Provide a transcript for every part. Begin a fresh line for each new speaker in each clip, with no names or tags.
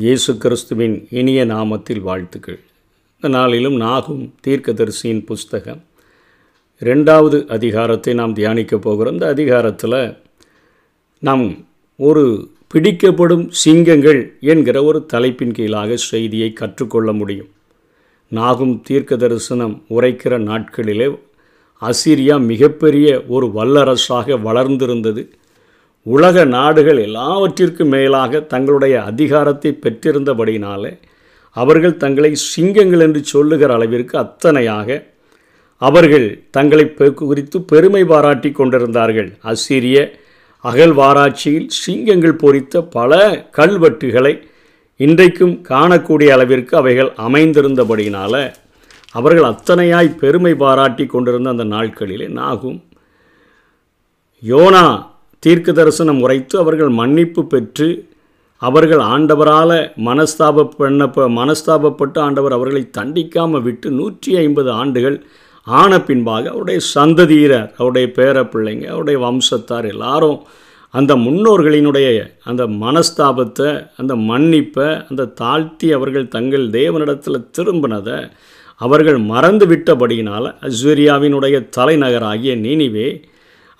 இயேசு கிறிஸ்துவின் இனிய நாமத்தில் வாழ்த்துக்கள். இந்த நாளிலும் நாகும் தீர்க்கதரிசியின் புஸ்தகம். ரெண்டாவது அதிகாரத்தை நாம் தியானிக்க போகிறோம். இந்த அதிகாரத்தில் நாம் ஒரு பிடிக்கப்படும் சிங்கங்கள் என்கிற ஒரு தலைப்பின் கீழாக செய்தியை கற்றுக்கொள்ள முடியும். நாகும் தீர்க்க தரிசனம் உரைக்கிற நாட்களிலே அசிரியா மிகப்பெரிய ஒரு வல்லரசாக வளர்ந்திருந்தது. உலக நாடுகள் எல்லாவற்றிற்கும் மேலாக தங்களுடைய அதிகாரத்தை பெற்றிருந்தபடினாலே அவர்கள் தங்களை சிங்கங்கள் என்று சொல்லுகிற அளவிற்கு அத்தனையாக அவர்கள் தங்களை பெ- குறித்து பெருமை பாராட்டி கொண்டிருந்தார்கள். அசிரிய அகழ்வாராய்ச்சியில் சிங்கங்கள் பொறித்த பல கல்வெட்டுகளை இன்றைக்கும் காணக்கூடிய அளவிற்கு அவைகள் அமைந்திருந்தபடியினால் அவர்கள் அத்தனையாய் பெருமை பாராட்டி கொண்டிருந்த அந்த நாட்களிலே நாகும் யோனா தீர்க்க தரிசனம் உரைத்து அவர்கள் மன்னிப்பு பெற்று அவர்கள் ஆண்டவரால் மனஸ்தாப பண்ண மனஸ்தாபப்பட்டு ஆண்டவர் அவர்களை தண்டிக்காமல் விட்டு நூற்றி ஐம்பது ஆண்டுகள் ஆன பின்பாக அவருடைய சந்ததியினர் அவருடைய பேர பிள்ளைங்க அவருடைய வம்சத்தார் எல்லாரும் அந்த முன்னோர்களினுடைய அந்த மனஸ்தாபத்தை அந்த மன்னிப்பை அந்த தாழ்த்தி அவர்கள் தங்கள் தேவனிடத்தில் திரும்பினதை அவர்கள் மறந்து விட்டபடியினால் அஸ்வரியாவினுடைய தலைநகராகிய நீனிவே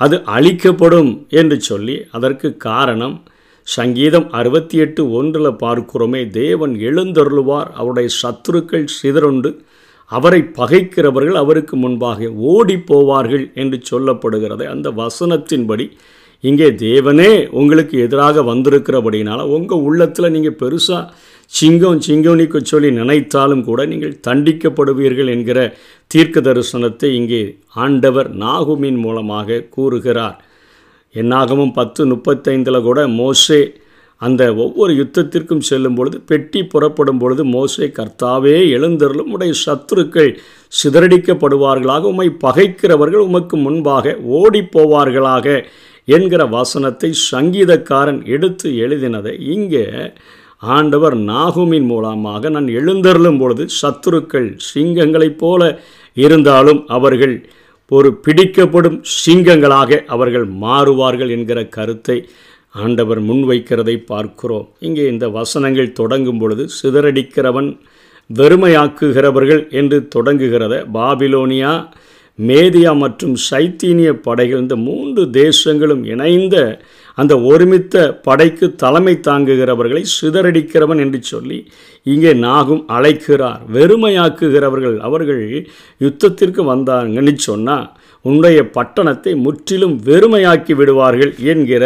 அது அழிக்கப்படும் என்று சொல்லி அதற்கு காரணம் சங்கீதம் அறுபத்தி எட்டு ஒன்றில் பார்க்கிறோமே தேவன் எழுந்தருளுவார் அவருடைய சத்துருக்கள் சிதறுண்டு அவரை பகைக்கிறவர்கள் அவருக்கு முன்பாக ஓடி போவார்கள் என்று சொல்லப்படுகிறது. அந்த வசனத்தின்படி இங்கே தேவனே உங்களுக்கு எதிராக வந்திருக்கிறபடினால உங்கள் உள்ளத்தில் நீங்கள் பெருசாக சிங்கம் சிங்கோனிக்கு சொல்லி நினைத்தாலும் கூட நீங்கள் தண்டிக்கப்படுவீர்கள் என்கிற தீர்க்க தரிசனத்தை இங்கே ஆண்டவர் நாகுமின் மூலமாக கூறுகிறார். என்னாகவும் பத்து முப்பத்தைந்தில் கூட மோசே அந்த ஒவ்வொரு யுத்தத்திற்கும் செல்லும் பொழுது பெட்டி புறப்படும் பொழுது மோசே கர்த்தாவே எழுந்தருளும் உடைய சத்துருக்கள் சிதறடிக்கப்படுவார்களாக உம்மை பகைக்கிறவர்கள் உமக்கு முன்பாக ஓடிப்போவார்களாக என்கிற வசனத்தை சங்கீதக்காரன் எடுத்து எழுதினதை இங்கே ஆண்டவர் நாகுமின் மூலமாக நான் எழுந்தருளும் பொழுது சத்துருக்கள் சிங்கங்களைப் போல இருந்தாலும் அவர்கள் ஒரு பிடிக்கப்படும் சிங்கங்களாக அவர்கள் மாறுவார்கள் என்கிற கருத்தை ஆண்டவர் முன்வைக்கிறதை பார்க்கிறோம். இங்கே இந்த வசனங்கள் தொடங்கும் பொழுது சிதறடிக்கிறவன் வெறுமையாக்குகிறவர்கள் என்று தொடங்குகிறத பாபிலோனியா மேதியா மற்றும் சைத்தீனிய படைகள் இந்த மூன்று தேசங்களும் இணைந்த அந்த ஒருமித்த படைக்கு தலைமை தாங்குகிறவர்களை சிதறடிக்கிறவன் என்று சொல்லி இங்கே நாகும் அழைக்கிறார் வெறுமையாக்குகிறவர்கள். அவர்கள் யுத்தத்திற்கு வந்தாங்கன்னு சொன்னால் உன்னுடைய பட்டணத்தை முற்றிலும் வெறுமையாக்கி விடுவார்கள் என்கிற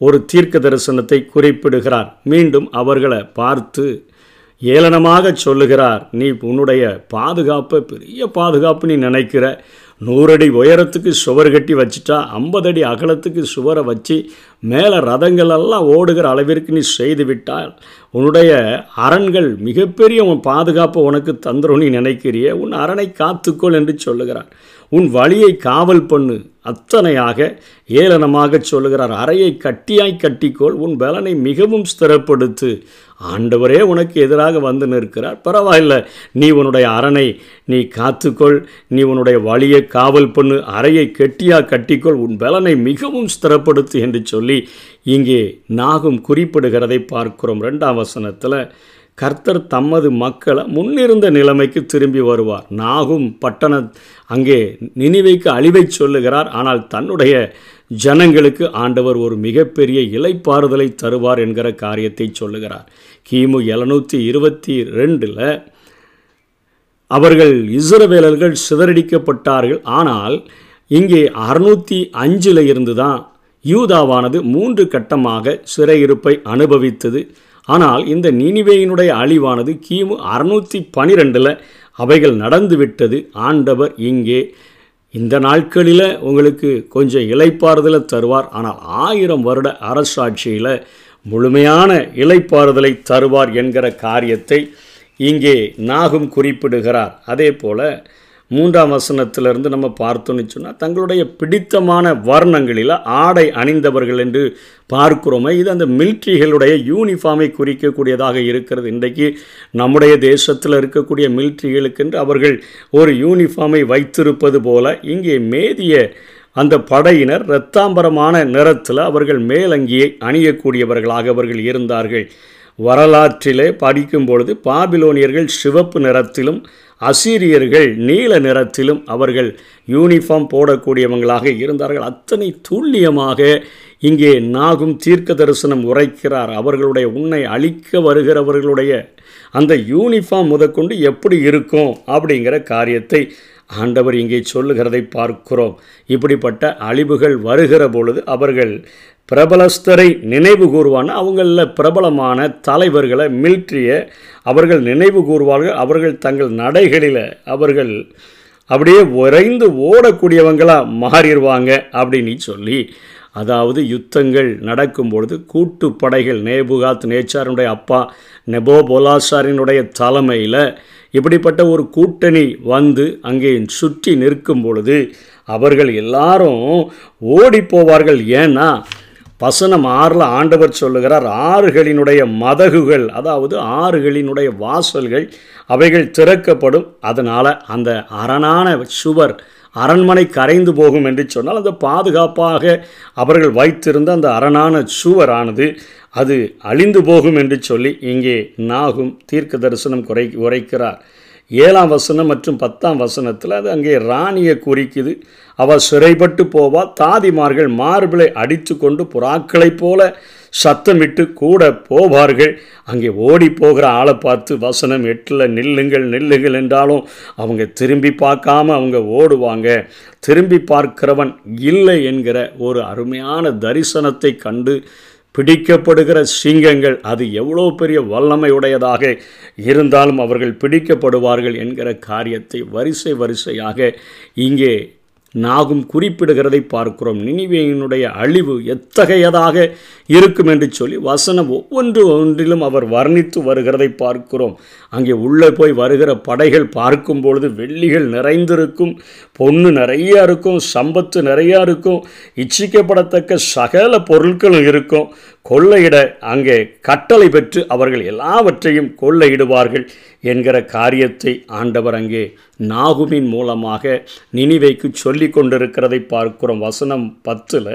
ஒரு தீர்க்க தரிசனத்தை குறிப்பிடுகிறார். மீண்டும் அவர்களை பார்த்து ஏளனமாக சொல்லுகிறார் நீ உன்னுடைய பாதுகாப்பை பெரிய பாதுகாப்பு நீ நினைக்கிற. நூறடி உயரத்துக்கு சுவர் கட்டி வச்சுட்டா ஐம்பதடி அகலத்துக்கு சுவரை வச்சு மேலே ரதங்களெல்லாம் ஓடுகிற அளவிற்கு நீ செய்து விட்டால் உன்னுடைய அரண்கள் மிகப்பெரிய உன் பாதுகாப்பை உனக்கு தந்துரும் நீ நினைக்கிறிய. உன் அரணை காத்துக்கொள் என்று சொல்லுகிறார். உன் வழியை காவல் பண்ணு. அத்தனையாக ஏளனமாக சொல்லுகிறார். அறையை கட்டியாய் கட்டிக்கொள். உன் பலனை மிகவும் ஸ்திரப்படுத்து. ஆண்டவரே உனக்கு எதிராக வந்து நிற்கிறார். பரவாயில்ல நீ உன்னுடைய அரணை நீ காத்துக்கொள் நீ உன்னுடைய வழியை காவல் பண்ணு அறையை கெட்டியாக கட்டிக்கொள் உன் பலனை மிகவும் ஸ்திரப்படுத்து என்று சொல்லி இங்கே நாகும் குறிப்பிடுகிறதை பார்க்கிறோம். ரெண்டாம் வசனத்தில் கர்த்தர் தமது மக்களை முன்னிருந்த நிலைமைக்கு திரும்பி வருவார். நாகும் பட்டண அங்கே நினைவைக்கு அழிவை சொல்லுகிறார். ஆனால் தன்னுடைய ஜனங்களுக்கு ஆண்டவர் ஒரு மிகப்பெரிய இலைப்பாறுதலை தருவார் என்கிற காரியத்தை சொல்லுகிறார். கிமு எழுநூற்றி இருபத்தி ரெண்டில் அவர்கள் இஸ்ரவேலர்கள் சிதறடிக்கப்பட்டார்கள் ஆனால் இங்கே அறுநூற்றி அஞ்சில் இருந்து தான் யூதாவானது மூன்று கட்டமாக சிறையிருப்பை அனுபவித்தது. ஆனால் இந்த நினிவேயினுடைய அழிவானது கிமு அறுநூற்றி பனிரெண்டில் அவைகள் நடந்துவிட்டது. ஆண்டவர் இங்கே இந்த நாட்களில் உங்களுக்கு கொஞ்சம் இலைப்பாறுதலை தருவார். ஆனால் ஆயிரம் வருட அரசாட்சியில் முழுமையான இலைப்பாறுதலை தருவார் என்கிற காரியத்தை இங்கே நாகும் குறிப்பிடுகிறார். அதே போல் மூன்றாம் வசனத்திலிருந்து நம்ம பார்த்தோன்னு சொன்னால் தங்களுடைய பிடித்தமான வர்ணங்களில் ஆடை அணிந்தவர்கள் என்று பார்க்கிறோமே இது அந்த மிலிட்ரிகளுடைய யூனிஃபார்மை குறிக்கக்கூடியதாக இருக்கிறது. இன்றைக்கு நம்முடைய தேசத்தில் இருக்கக்கூடிய மிலிட்ரிகளுக்கென்று அவர்கள் ஒரு யூனிஃபார்மை வைத்திருப்பது போல இங்கே மேதிய அந்த படையினர் இரத்தாம்பரமான நிறத்தில் அவர்கள் மேலங்கியை அணியக்கூடியவர்களாக அவர்கள் இருந்தார்கள். வரலாற்றிலே படிக்கும் பொழுது பாபிலோனியர்கள் சிவப்பு நிறத்திலும் அசீரியர்கள் நீல நிறத்திலும் அவர்கள் யூனிஃபார்ம் போடக்கூடியவங்களாக இருந்தார்கள். அத்தனை துல்லியமாக இங்கே நாகும் தீர்க்க தரிசனம் உரைக்கிறார். அவர்களுடைய உன்னை அழிக்க வருகிறவர்களுடைய அந்த யூனிஃபார்ம் முதற்கொண்டு எப்படி இருக்கும் அப்படிங்கிற காரியத்தை ஆண்டவர் இங்கே சொல்லுகிறதை பார்க்கிறோம். இப்படிப்பட்ட அழிவுகள் வருகிற பொழுது அவர்கள் பிரபலஸ்தரை நினைவு கூறுவான அவங்களில் பிரபலமான தலைவர்களை மில்ட்ரியை அவர்கள் நினைவு கூறுவார்கள். அவர்கள் தங்கள் நடைகளில் அவர்கள் அப்படியே விரைந்து ஓடக்கூடியவங்களாக மாறிடுவாங்க அப்படின்னு சொல்லி அதாவது யுத்தங்கள் நடக்கும் பொழுது கூட்டு படைகள் நேபுகாத் நேச்சாரனுடைய அப்பா நெபோ பொலாசாரினுடைய தலைமையில் இப்படிப்பட்ட ஒரு கூட்டணி வந்து அங்கே சுற்றி நிற்கும் பொழுது அவர்கள் எல்லாரும் ஓடி போவார்கள். ஏன்னா வசனம் ஆறில் ஆண்டவர் சொல்லுகிறார் ஆறுகளினுடைய மதகுகள் அதாவது ஆறுகளினுடைய வாசல்கள் அவைகள் திறக்கப்படும். அதனால் அந்த அரணான சுவர் அரண்மனை கரைந்து போகும் என்று சொன்னால் அந்த பாதுகாப்பாக அவர்கள் வைத்திருந்த அந்த அரணான சுவரானது அது அழிந்து போகும் என்று சொல்லி இங்கே நாகும் தீர்க்க தரிசனம் குறை உரைக்கிறார். ஏழாம் வசனம் மற்றும் பத்தாம் வசனத்தில் அது அங்கே ராணியை குறிக்குது. அவள் சிறைப்பட்டு போவா தாதிமார்கள் மார்பிளை அடித்து கொண்டு புறாக்களைப் போல சத்தமிட்டு கூட போவார்கள். அங்கே ஓடி போகிற ஆளை பார்த்து வசனம் எட்டில் நில்லுங்கள் நில்லுங்கள் என்றாலும் அவங்க திரும்பி பார்க்காம அவங்க ஓடுவாங்க. திரும்பி பார்க்கிறவன் இல்லை என்கிற ஒரு அருமையான தரிசனத்தை கண்டு பிடிக்கப்படுகிற சிங்கங்கள் அது எவ்வளோ பெரிய வல்லமையுடையதாக இருந்தாலும் அவர்கள் பிடிக்கப்படுவார்கள் என்கிற காரியத்தை வரிசை வரிசையாக இங்கே நாகும் குறிப்பிடுகிறதை பார்க்கிறோம். நினிவேயினுடைய அழிவு எத்தகையதாக இருக்கும் என்று சொல்லி வசனம் ஒவ்வொன்று ஒன்றிலும் அவர் வர்ணித்து வருகிறதை பார்க்கிறோம். அங்கே உள்ளே போய் வருகிற படைகள் பார்க்கும் பொழுது வெள்ளிகள் நிறைந்திருக்கும் பொண்ணு நிறையா இருக்கும் சம்பத்து நிறையா இருக்கும் இச்சிக்கப்படத்தக்க சகல பொருட்களும் இருக்கும். கொள்ளையிட அங்கே கட்டளை பெற்று அவர்கள் எல்லாவற்றையும் கொள்ளையிடுவார்கள் என்கிற காரியத்தை ஆண்டவர் அங்கே நாகுமின் மூலமாக நினைவைக்கு சொல்லி கொண்டிருக்கிறதை பார்க்கிறோம். வசனம் பத்தில்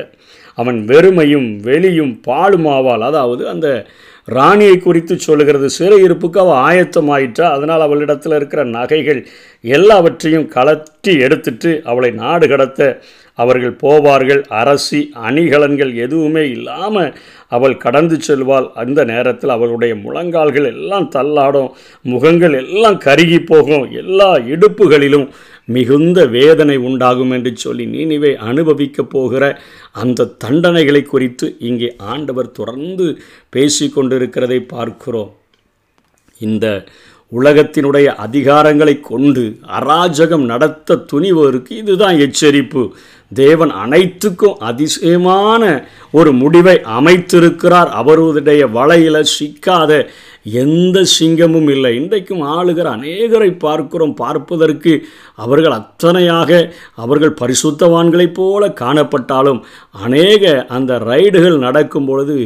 அவன் வெறுமையும் வெளியும் பாலுமாவால் அதாவது அந்த ராணியை குறித்து சொல்லுகிறது. சிறையிருப்புக்கு அவள் ஆயத்தமாயிற்றா? அதனால் அவளிடத்தில் இருக்கிற நகைகள் எல்லாவற்றையும் கலட்டி எடுத்துட்டு அவளை நாடு கடத்த அவர்கள் போவார்கள். அரசி அணிகலன்கள் எதுவுமே இல்லாமல் அவள் கடந்து செல்வாள். அந்த நேரத்தில் அவளுடைய முழங்கால்கள் எல்லாம் தள்ளாடும். முகங்கள் எல்லாம் கருகி போகும். எல்லா இடுப்புகளிலும் மிகுந்த வேதனை உண்டாகும் என்று சொல்லி நீனிவே அனுபவிக்கப் போகிற அந்த தண்டனைகளை குறித்து இங்கே ஆண்டவர் தொடர்ந்து பேசிக்கொண்டிருக்கிறதை பார்க்கிறோம். இந்த உலகத்தினுடைய அதிகாரங்களை கொண்டு அராஜகம் நடத்த துணிவோருக்கு இதுதான் எச்சரிப்பு. தேவன் அனைத்துக்கும் அதிசயமான ஒரு முடிவை அமைத்திருக்கிறார். அவருடைய வலையில் சிக்காத எந்த சிங்கமும் இல்லை. இன்றைக்கும் ஆளுகிற அநேகரை பார்க்கிறோம். பார்ப்பதற்கு அவர்கள் அத்தனையாக அவர்கள் பரிசுத்தவான்களைப் போல காணப்பட்டாலும் அநேக அந்த ரைடுகள் நடக்கும் பொழுது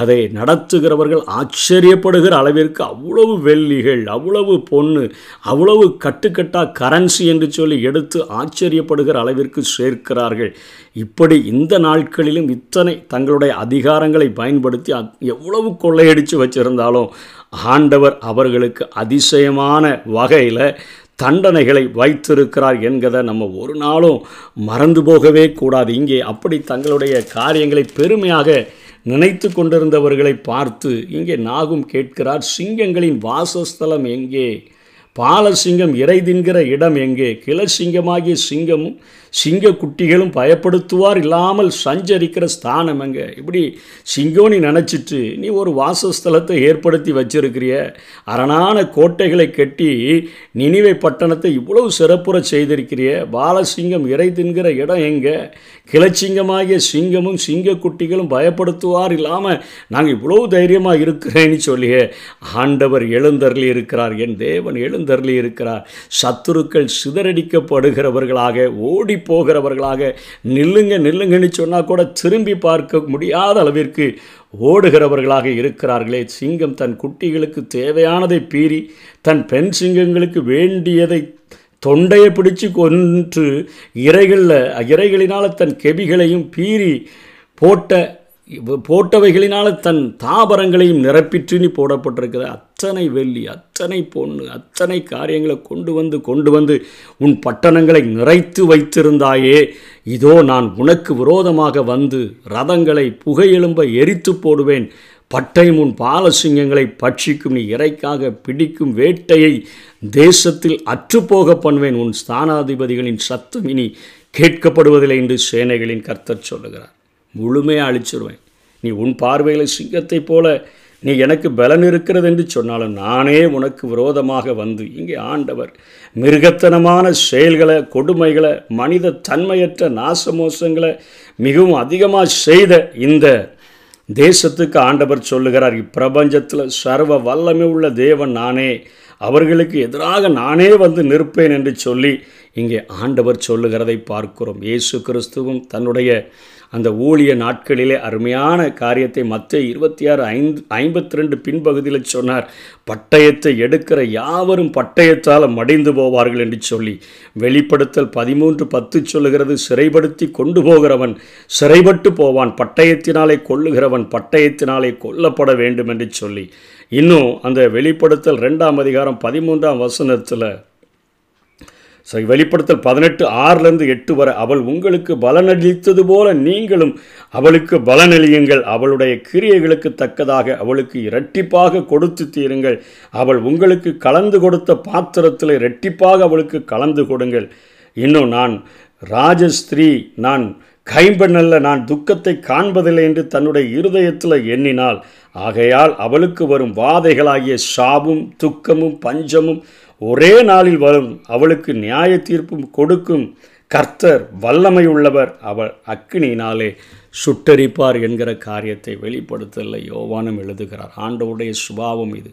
அதை நடத்துகிறவர்கள் ஆச்சரியப்படுகிற அளவிற்கு அவ்வளவு வெள்ளிகள் அவ்வளவு பொண்ணு அவ்வளவு கட்டுக்கட்டாக கரன்சி என்று சொல்லி எடுத்து ஆச்சரியப்படுகிற அளவிற்கு சேர்க்கிறார்கள். இப்படி இந்த நாட்களிலும் இத்தனை தங்களுடைய அதிகாரங்களை பயன்படுத்தி எவ்வளவு கொள்ளையடித்து வச்சிருந்தாலும் ஆண்டவர் அவர்களுக்கு அதிசயமான வகையில் தண்டனைகளை வைத்திருக்கிறார் என்கிறத நம்ம ஒரு நாளும் மறந்து போகவே கூடாது. இங்கே அப்படி தங்களுடைய காரியங்களை பெருமையாக நினைத்து கொண்டிருந்தவர்களை பார்த்து இங்கே நாகும் கேட்கிறார் சிங்கங்களின் வாசஸ்தலம் எங்கே? பாலசிங்கம் இறை தின்கிற இடம் எங்கே? கிளசிங்கமாகிய சிங்கமும் சிங்க குட்டிகளும் பயப்படுத்துவார் இல்லாமல் சஞ்சரிக்கிற ஸ்தானம் எங்கே? இப்படி சிங்கோனி நினச்சிட்டு நீ ஒரு வாசஸ்தலத்தை ஏற்படுத்தி வச்சிருக்கிறிய? அரணான கோட்டைகளை கட்டி நினைவை பட்டணத்தை இவ்வளவு சிறப்புற செய்திருக்கிறிய? பாலசிங்கம் இறை தின்கிற இடம் எங்கே? கிளச்சிங்கமாகிய சிங்கமும் சிங்க குட்டிகளும் பயப்படுத்துவார் இல்லாமல் நாங்கள் இவ்வளவு தைரியமாக இருக்கிறேன்னு சொல்லியே ஆண்டவர் எழுந்தருளி இருக்கிறார். என் தேவன் எழுந்தருளி இருக்கிறார். சத்துருக்கள் சிதறடிக்கப்படுகிறவர்களாக ஓடி போகிறவர்களாக நில்லுங்க நில்லுங்கன்னு சொன்னால் கூட திரும்பி பார்க்க முடியாத அளவிற்கு ஓடுகிறவர்களாக இருக்கிறார்களே. சிங்கம் தன் குட்டிகளுக்கு தேவையானதை பீறி தன் பெண் சிங்கங்களுக்கு வேண்டியதை தொண்டையை பிடிச்சு கொன்று இறைகளில் இறைகளினால் தன் கெபிகளையும் பீறி போட்ட போட்டவைகளினால் தன் தாபரங்களையும் நிரப்பிற்று நீ போடப்பட்டிருக்கிற அத்தனை வெள்ளி அத்தனை பொண்ணு அத்தனை காரியங்களை கொண்டு வந்து கொண்டு வந்து உன் பட்டணங்களை நிறைத்து வைத்திருந்தாயே இதோ நான் உனக்கு விரோதமாக வந்து ரதங்களை புகையெலும்ப எரித்து போடுவேன். பட்டை முன் பாலசிங்கங்களை பட்சிக்கும் நீ இறைக்காக பிடிக்கும் வேட்டையை தேசத்தில் அற்றுப்போக பண்ணுவேன். உன் ஸ்தானாதிபதிகளின் சத்தம் இனி கேட்கப்படுவதில்லை என்று சேனைகளின் கர்த்தர் சொல்லுகிறார். முழுமையாக அழிச்சிருவேன். நீ உன் பார்வையில் சிங்கத்தைப் போல நீ எனக்கு பலன் இருக்கிறது என்று சொன்னாலும் நானே உனக்கு விரோதமாக வந்து இங்கே ஆண்டவர் மிருகத்தனமான செயல்களை கொடுமைகளை மனித தன்மையற்ற நாசமோசங்களை மிகவும் அதிகமாக செய்த இந்த தேசத்துக்கு ஆண்டவர் சொல்லுகிறார் இப்பிரபஞ்சத்தில் சர்வ வல்லமை உள்ள தேவன் நானே அவர்களுக்கு எதிராக நானே வந்து நிற்பேன் என்று சொல்லி இங்கே ஆண்டவர் சொல்லுகிறதை பார்க்கிறோம். இயேசு கிறிஸ்துவும் தன்னுடைய அந்த ஊழிய நாட்களிலே அருமையான காரியத்தை மற்ற இருபத்தி ஆறு ஐந்து ஐம்பத்தி ரெண்டு பின்பகுதியில் சொன்னார். பட்டயத்தை எடுக்கிற யாவரும் பட்டயத்தால் மடிந்து போவார்கள் என்று சொல்லி. வெளிப்படுத்தல் பதிமூன்று பத்து சொல்லுகிறது சிறைப்படுத்தி கொண்டு போகிறவன் சிறைப்பட்டு போவான் பட்டயத்தினாலே கொள்ளுகிறவன் பட்டயத்தினாலே கொல்லப்பட வேண்டும் என்று சொல்லி. இன்னும் அந்த வெளிப்படுத்தல் ரெண்டாம் அதிகாரம் பதிமூன்றாம் வசனத்தில் சரி வெளிப்படுத்தல் பதினெட்டு ஆறிலிருந்து எட்டு வரை. அவள் உங்களுக்கு பலனளித்தது போல நீங்களும் அவளுக்கு பலனளியுங்கள். அவளுடைய கிரியைகளுக்கு தக்கதாக அவளுக்கு இரட்டிப்பாக கொடுத்து தீருங்கள். அவள் உங்களுக்கு கலந்து கொடுத்த பாத்திரத்தில் இரட்டிப்பாக அவளுக்கு கலந்து கொடுங்கள். இன்னும் நான் ராஜஸ்திரீ நான் கைம்பெண்ணல்ல நான் துக்கத்தை காண்பதில்லை என்று தன்னுடைய இருதயத்தில் எண்ணினாள். ஆகையால் அவளுக்கு வரும் வாதைகளாகிய சாபும் துக்கமும் பஞ்சமும் ஒரே நாளில் வரும். அவளுக்கு நியாய தீர்ப்பும் கொடுக்கும். கர்த்தர் வல்லமை உள்ளவர் அவள் அக்கினியினாலே சுட்டரிப்பார் என்கிற காரியத்தை வெளிப்படுத்தல யோவானும் எழுதுகிறார் ஆண்டவுடைய சுபாவம் இது.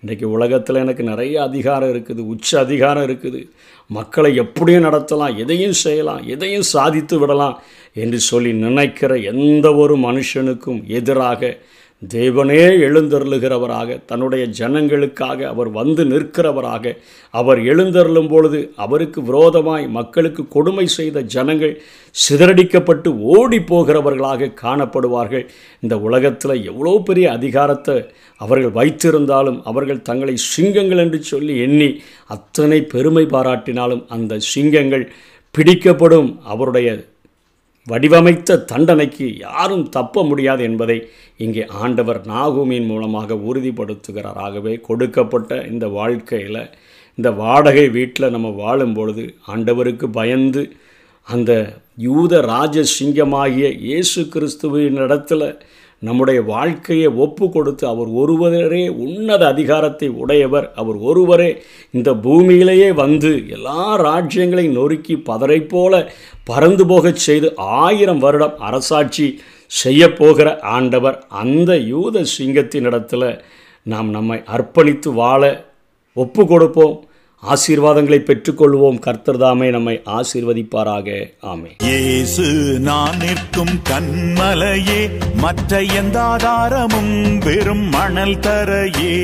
இன்றைக்கு உலகத்தில் எனக்கு நிறைய அதிகாரம் இருக்குது. உச்ச அதிகாரம் இருக்குது. மக்களை எப்படியும் நடத்தலாம். எதையும் செய்யலாம். எதையும் சாதித்து விடலாம். என்று சொல்லி நினைக்கிற எந்த ஒரு மனுஷனுக்கும் எதிராக தேவனே எழுந்தருளுகிறவராக தன்னுடைய ஜனங்களுக்காக அவர் வந்து நிற்கிறவராக அவர் எழுந்தருளும் பொழுது அவருக்கு விரோதமாய் மக்களுக்கு கொடுமை செய்த ஜனங்கள் சிதறடிக்கப்பட்டு ஓடி போகிறவர்களாக காணப்படுவார்கள். இந்த உலகத்தில் எவ்வளோ பெரிய அதிகாரத்தை அவர்கள் வைத்திருந்தாலும் அவர்கள் தங்களை சிங்கங்கள் என்று சொல்லி எண்ணி அத்தனை பெருமை பாராட்டினாலும் அந்த சிங்கங்கள் பிடிக்கப்படும். அவருடைய வடிவமைத்த தண்டனைக்கு யாரும் தப்ப முடியாது என்பதை இங்கே ஆண்டவர் நாகூமின் மூலமாக உறுதிப்படுத்துகிறார் ஆகவே கொடுக்கப்பட்ட இந்த வாழ்க்கையில் இந்த வாடகை வீட்டில் நம்ம வாழும் பொழுது ஆண்டவருக்கு பயந்து அந்த யூத ராஜ சிங்கமாகிய இயேசு கிறிஸ்துவின் இடத்துல நம்முடைய வாழ்க்கையை ஒப்பு கொடுத்து அவர் ஒருவரே உன்னத அதிகாரத்தை உடையவர். அவர் ஒருவரே இந்த பூமியிலேயே வந்து எல்லா ராஜ்யங்களையும் நொறுக்கி பதரை போல பறந்து போகச் செய்து ஆயிரம் வருடம் அரசாட்சி செய்யப்போகிற ஆண்டவர் அந்த யூத சிங்கத்தினிடத்தில் நாம் நம்மை அர்ப்பணித்து வாழ ஒப்பு கொடுப்போம். ஆசீர்வாதங்களை பெற்றுக்கொள்வோம். கர்த்தர்தாமே நம்மை ஆசீர்வதிப்பாராக. ஆமே
இயேசு நான் நிற்கும் கண்மலையே மற்ற எந்த ஆதாரமும் வெறும் மணல் தரையே.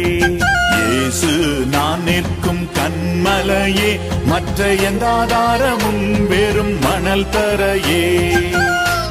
இயேசு நான் நிற்கும் கண்மலையே மற்ற எந்த ஆதாரமும் வெறும் மணல் தரையே.